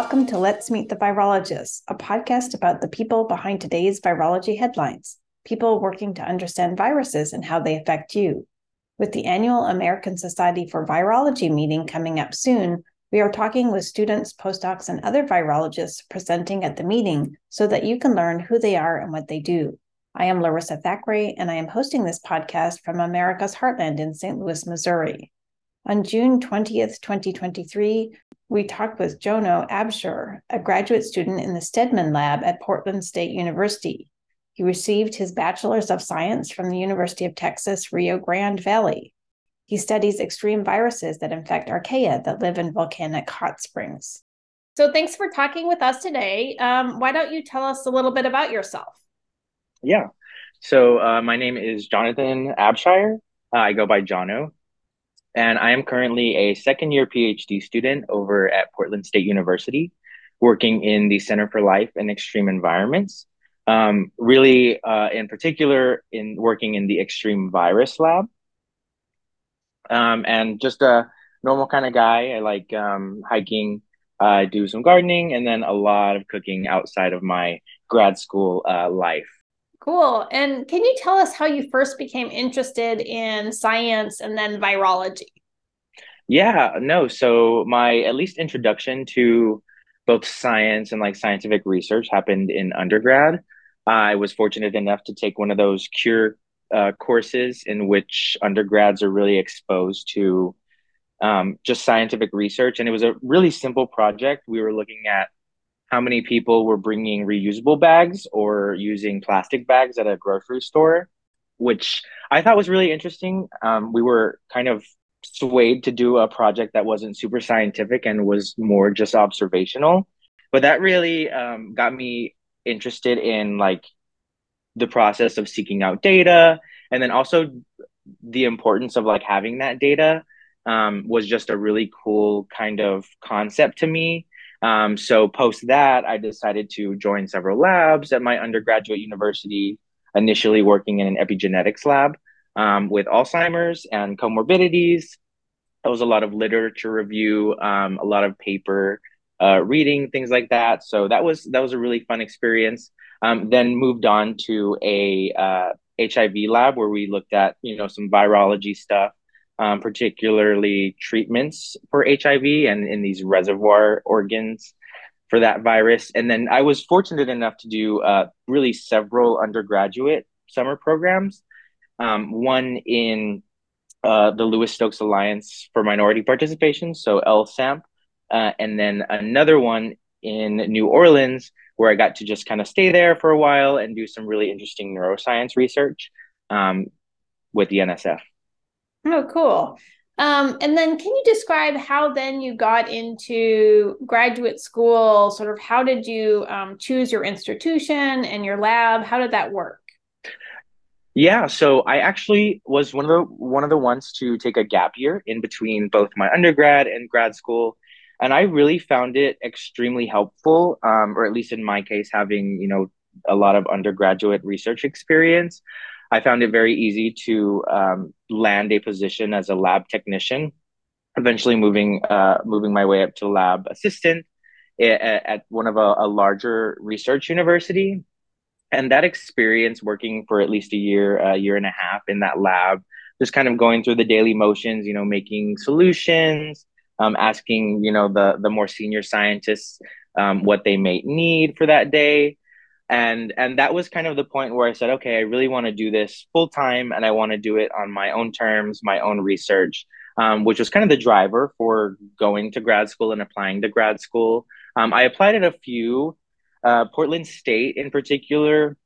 Welcome to Let's Meet the Virologists, a podcast about the people behind today's virology headlines, people working to understand viruses and how they affect you. With the annual American Society for Virology meeting coming up soon, we are talking with students, postdocs, and other virologists presenting at the meeting so that you can learn who they are and what they do. I am Larissa Thackeray, and I am hosting this podcast from America's Heartland in St. Louis, Missouri. On June 20th, 2023, we talked with Jono Absher, a graduate student in the Stedman Lab at Portland State University. He received his Bachelor's of Science from the University of Texas, Rio Grande Valley. He studies extreme viruses that infect archaea that live in volcanic hot springs. So, thanks for talking with us today. Um, why don't you tell us a little bit about yourself? Yeah. So, uh, my name is Jonathan Abshire. Uh, I go by Jono and I am currently a second year PhD student over at Portland State University, working in the Center for Life and Extreme Environments. Um, really, uh, in particular, in working in the Extreme Virus Lab. Um, and just a normal kind of guy. I like um, hiking, uh, do some gardening, and then a lot of cooking outside of my grad school uh, life. Cool. And can you tell us how you first became interested in science and then virology? Yeah, no. So my at least introduction to both science and like scientific research happened in undergrad. I was fortunate enough to take one of those cure uh, courses in which undergrads are really exposed to um, just scientific research. And it was a really simple project. We were looking at how many people were bringing reusable bags or using plastic bags at a grocery store, which I thought was really interesting. Um, we were kind of swayed to do a project that wasn't super scientific and was more just observational. But that really um, got me interested in like the process of seeking out data and then also the importance of like having that data um, was just a really cool kind of concept to me um, so post that, I decided to join several labs at my undergraduate university, initially working in an epigenetics lab um, with Alzheimer's and comorbidities. That was a lot of literature review, um, a lot of paper uh, reading, things like that. So that was that was a really fun experience. Um, then moved on to a uh, HIV lab where we looked at you know some virology stuff um, particularly treatments for HIV and in these reservoir organs for that virus. And then I was fortunate enough to do uh, really several undergraduate summer programs. Um, one in uh, the Lewis Stokes Alliance for Minority Participation, so LSAMP, uh, and then another one in New Orleans where I got to just kind of stay there for a while and do some really interesting neuroscience research um, with the NSF. Oh, cool. Um, and then can you describe how then you got into graduate school? Sort of how did you um, choose your institution and your lab? How did that work? Yeah, so I actually was one of the one of the ones to take a gap year in between both my undergrad and grad school, and I really found it extremely helpful, um, or at least in my case, having you know a lot of undergraduate research experience. I found it very easy to um, land a position as a lab technician. Eventually, moving uh, moving my way up to lab assistant at, at one of a, a, larger research university, and that experience working for at least a year, a year and a half in that lab, just kind of going through the daily motions, you know, making solutions, um, asking you know the the more senior scientists um, what they may need for that day and and that was kind of the point where i said okay i really want to do this full time and i want to do it on my own terms my own research um, which was kind of the driver for going to grad school and applying to grad school. Um, i applied at a few uh, portland state in particular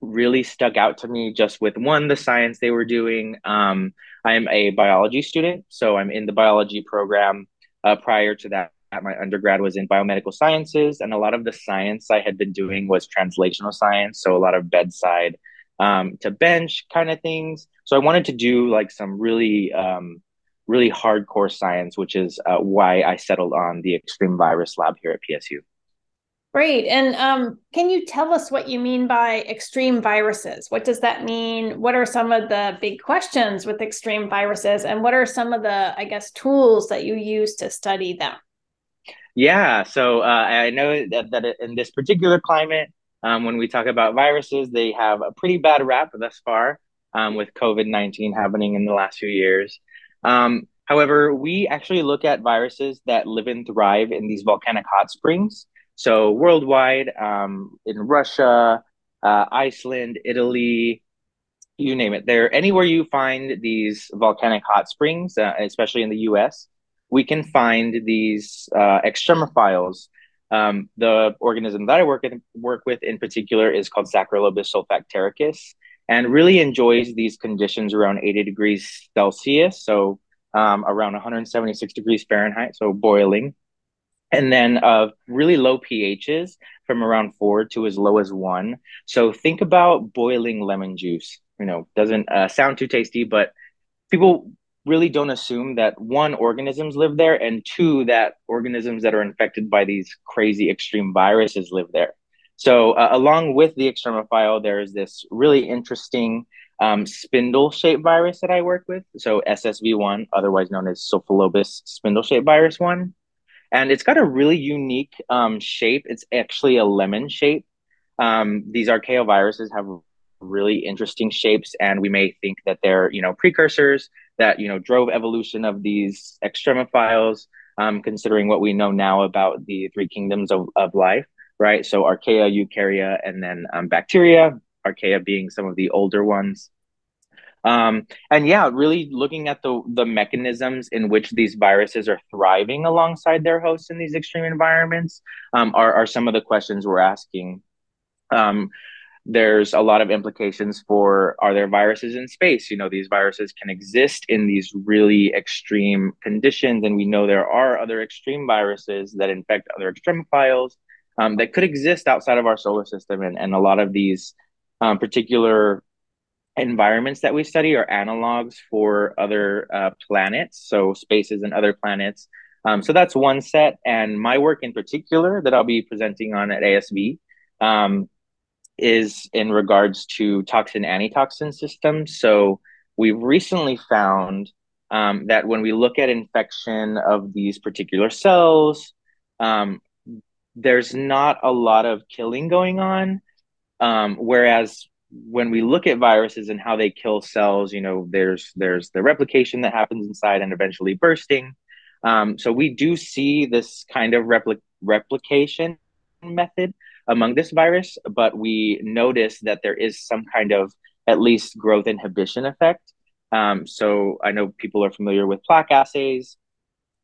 really stuck out to me just with one the science they were doing. Um, i'm a biology student so i'm in the biology program uh, prior to that my undergrad was in biomedical sciences, and a lot of the science I had been doing was translational science, so a lot of bedside um, to bench kind of things. So I wanted to do like some really, um, really hardcore science, which is uh, why I settled on the Extreme Virus Lab here at PSU. Great. And um, can you tell us what you mean by extreme viruses? What does that mean? What are some of the big questions with extreme viruses? And what are some of the, I guess, tools that you use to study them? Yeah, so uh, I know that, that in this particular climate, um, when we talk about viruses, they have a pretty bad rap thus far um, with COVID 19 happening in the last few years. Um, however, we actually look at viruses that live and thrive in these volcanic hot springs. So, worldwide, um, in Russia, uh, Iceland, Italy, you name it. There, anywhere you find these volcanic hot springs, uh, especially in the US, we can find these uh, extremophiles. Um, the organism that I work, in, work with in particular is called Saccharobacillus sulfactaricus and really enjoys these conditions around 80 degrees Celsius, so um, around 176 degrees Fahrenheit, so boiling. And then uh, really low pHs from around four to as low as one. So think about boiling lemon juice. You know, doesn't uh, sound too tasty, but people really don't assume that one organisms live there and two that organisms that are infected by these crazy extreme viruses live there. So uh, along with the extremophile there is this really interesting um, spindle shaped virus that i work with. So ssv1 otherwise known as Pseudophilobus spindle shaped virus 1 and it's got a really unique um, shape. It's actually a lemon shape. Um, these archaeoviruses have really interesting shapes and we may think that they're you know precursors that you know drove evolution of these extremophiles um, considering what we know now about the three kingdoms of, of life right? So archaea eukarya and then um, bacteria archaea being some of the older ones. Um, and yeah really looking at the the mechanisms in which these viruses are thriving alongside their hosts in these extreme environments um, are, are some of the questions we're asking. Um, there's a lot of implications for are there viruses in space? You know these viruses can exist in these really extreme conditions and we know there are other extreme viruses that infect other extremophiles um, that could exist outside of our solar system and, and a lot of these um, particular environments that we study are analogs for other uh, planets so spaces and other planets. Um, so that's one set and my work in particular that i'll be presenting on at asv um, is in regards to toxin antitoxin systems. So we've recently found um, that when we look at infection of these particular cells, um, there's not a lot of killing going on. Um, whereas when we look at viruses and how they kill cells, you know, there's there's the replication that happens inside and eventually bursting. Um, so we do see this kind of repli- replication method among this virus, but we notice that there is some kind of at least growth inhibition effect. Um, so I know people are familiar with plaque assays.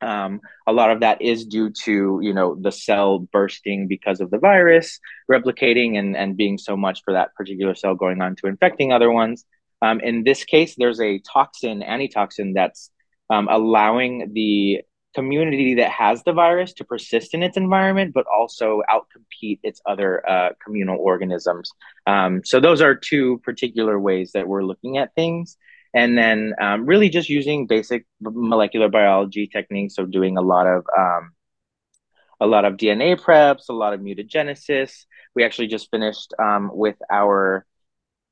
Um, a lot of that is due to you know the cell bursting because of the virus replicating and and being so much for that particular cell going on to infecting other ones. Um, in this case, there's a toxin, antitoxin, that's um, allowing the community that has the virus to persist in its environment, but also outcompete its other uh, communal organisms. Um, so those are two particular ways that we're looking at things. And then um, really just using basic molecular biology techniques. So doing a lot of um, a lot of DNA preps, a lot of mutagenesis. We actually just finished um, with our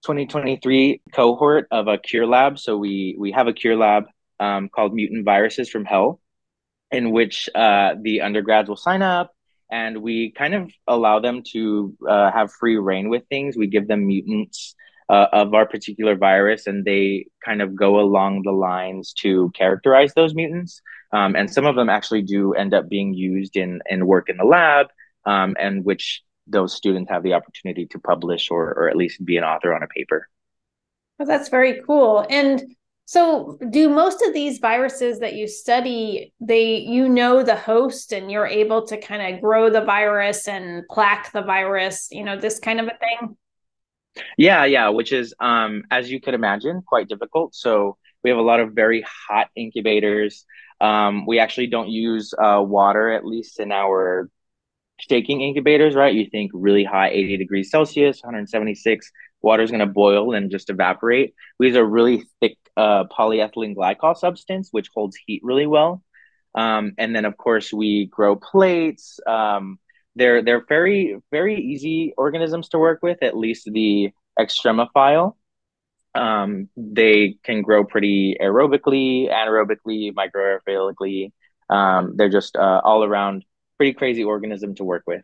2023 cohort of a cure lab. So we we have a cure lab um, called Mutant Viruses from Hell, in which uh, the undergrads will sign up and we kind of allow them to uh, have free reign with things. We give them mutants uh, of our particular virus, and they kind of go along the lines to characterize those mutants. Um, and some of them actually do end up being used in in work in the lab, um, and which those students have the opportunity to publish or or at least be an author on a paper. Well, that's very cool. And so, do most of these viruses that you study, they you know the host and you're able to kind of grow the virus and plaque the virus, you know, this kind of a thing? Yeah, yeah, which is um as you could imagine, quite difficult. So, we have a lot of very hot incubators. Um, we actually don't use uh, water, at least in our shaking incubators, right? You think really high, 80 degrees Celsius, 176 water is going to boil and just evaporate. We use a really thick uh, polyethylene glycol substance, which holds heat really well. Um, and then, of course, we grow plates. Um, they're they're very very easy organisms to work with. At least the extremophile. Um, they can grow pretty aerobically, anaerobically, microaerobically. Um, they're just uh, all around pretty crazy organism to work with.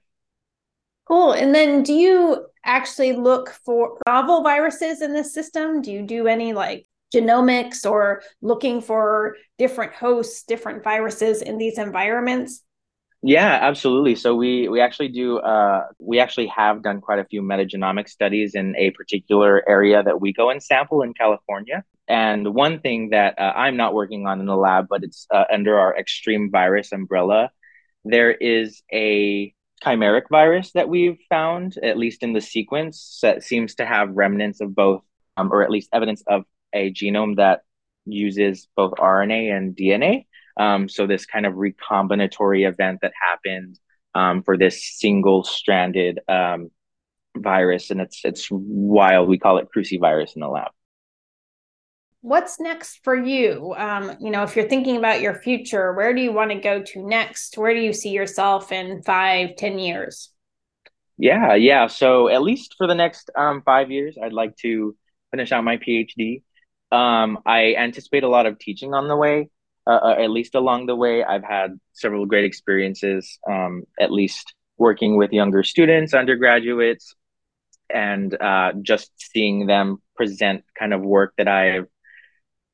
Cool. And then do you actually look for novel viruses in this system? Do you do any like genomics or looking for different hosts, different viruses in these environments? Yeah, absolutely. So we we actually do uh, we actually have done quite a few metagenomic studies in a particular area that we go and sample in California. And one thing that uh, I'm not working on in the lab, but it's uh, under our extreme virus umbrella, there is a chimeric virus that we've found, at least in the sequence, that seems to have remnants of both, um, or at least evidence of a genome that uses both RNA and DNA. Um, so this kind of recombinatory event that happened um, for this single-stranded um, virus, and it's it's wild. We call it crucivirus in the lab. What's next for you? Um, you know, if you're thinking about your future, where do you want to go to next? Where do you see yourself in five, ten years? Yeah, yeah. So at least for the next um, five years, I'd like to finish out my PhD. Um, I anticipate a lot of teaching on the way uh, uh, at least along the way. I've had several great experiences, um, at least working with younger students, undergraduates, and uh, just seeing them present kind of work that I've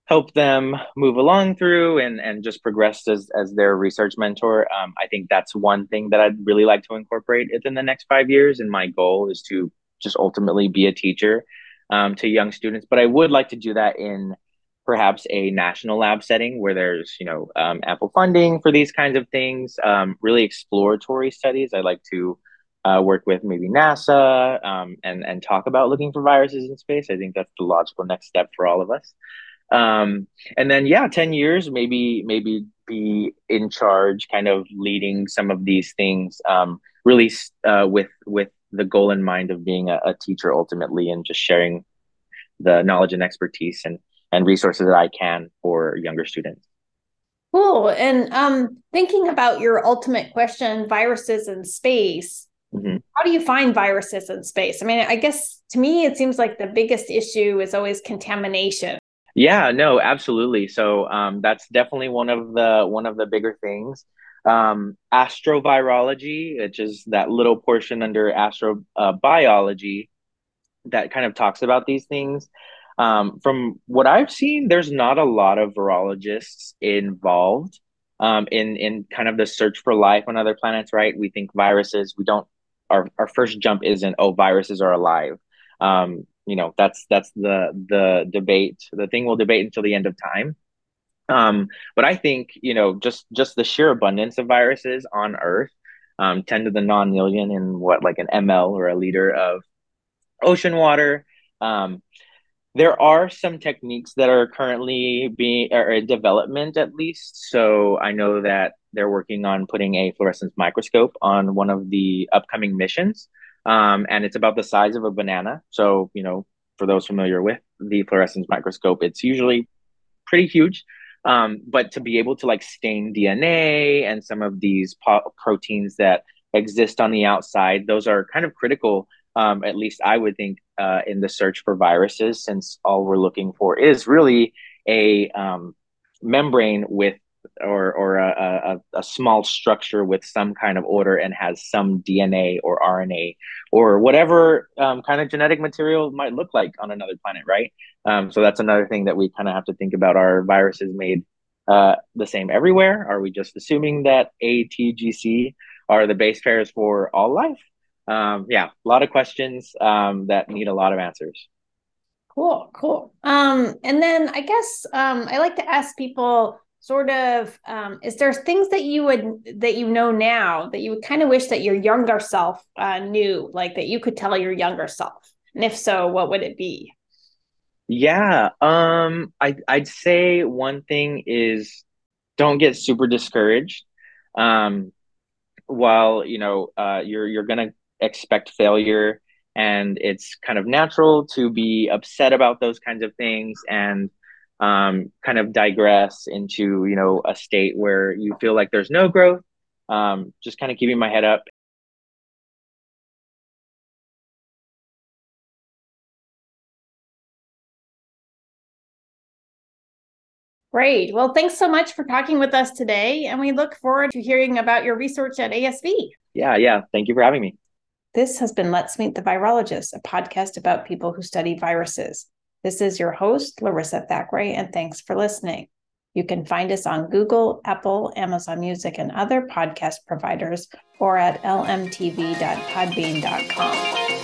helped them move along through and, and just progress as, as their research mentor. Um, I think that's one thing that I'd really like to incorporate within the next five years. And my goal is to just ultimately be a teacher um, to young students. But I would like to do that in perhaps a national lab setting where there's you know um, ample funding for these kinds of things um, really exploratory studies i like to uh, work with maybe nasa um, and and talk about looking for viruses in space i think that's the logical next step for all of us um, and then yeah 10 years maybe maybe be in charge kind of leading some of these things um, really uh, with with the goal in mind of being a, a teacher ultimately and just sharing the knowledge and expertise and and resources that I can for younger students. Cool. And um, thinking about your ultimate question, viruses in space, mm-hmm. how do you find viruses in space? I mean, I guess to me, it seems like the biggest issue is always contamination. Yeah, no, absolutely. So um, that's definitely one of the one of the bigger things. Um, astrovirology, which is that little portion under astrobiology uh, that kind of talks about these things. Um, from what I've seen, there's not a lot of virologists involved um, in in kind of the search for life on other planets. Right? We think viruses. We don't. Our our first jump isn't oh viruses are alive. Um, you know that's that's the the debate. The thing we'll debate until the end of time. Um, but I think you know just just the sheer abundance of viruses on Earth, um, ten to the non-million in what like an ml or a liter of ocean water. Um, there are some techniques that are currently being or in development at least. So i know that they're working on putting a fluorescence microscope on one of the upcoming missions. Um, and it's about the size of a banana. So you know for those familiar with the fluorescence microscope it's usually pretty huge um, but to be able to like stain dna and some of these po- proteins that exist on the outside those are kind of critical um, at least I would think, uh, in the search for viruses, since all we're looking for is really a um, membrane with or or a, a, a, small structure with some kind of order and has some DNA or RNA or whatever um, kind of genetic material might look like on another planet, right? Um, so that's another thing that we kind of have to think about: are viruses made uh, the same everywhere? Are we just assuming that A, T, G, C are the base pairs for all life? um, yeah, a lot of questions um, that need a lot of answers. Cool, cool. Um, and then I guess um, I like to ask people sort of um, is there things that you would that you know now that you would kind of wish that your younger self uh, knew like that you could tell your younger self? And if so what would it be? Yeah um I, i'd say one thing is don't get super discouraged. Um while you know uh, you're you're gonna expect failure and it's kind of natural to be upset about those kinds of things and um, kind of digress into you know a state where you feel like there's no growth um, just kind of keeping my head up Great. Well, thanks so much for talking with us today. And we look forward to hearing about your research at ASV. Yeah, yeah. Thank you for having me. This has been Let's Meet the Virologist, a podcast about people who study viruses. This is your host, Larissa Thackeray, and thanks for listening. You can find us on Google, Apple, Amazon Music, and other podcast providers, or at lmtv.podbean.com.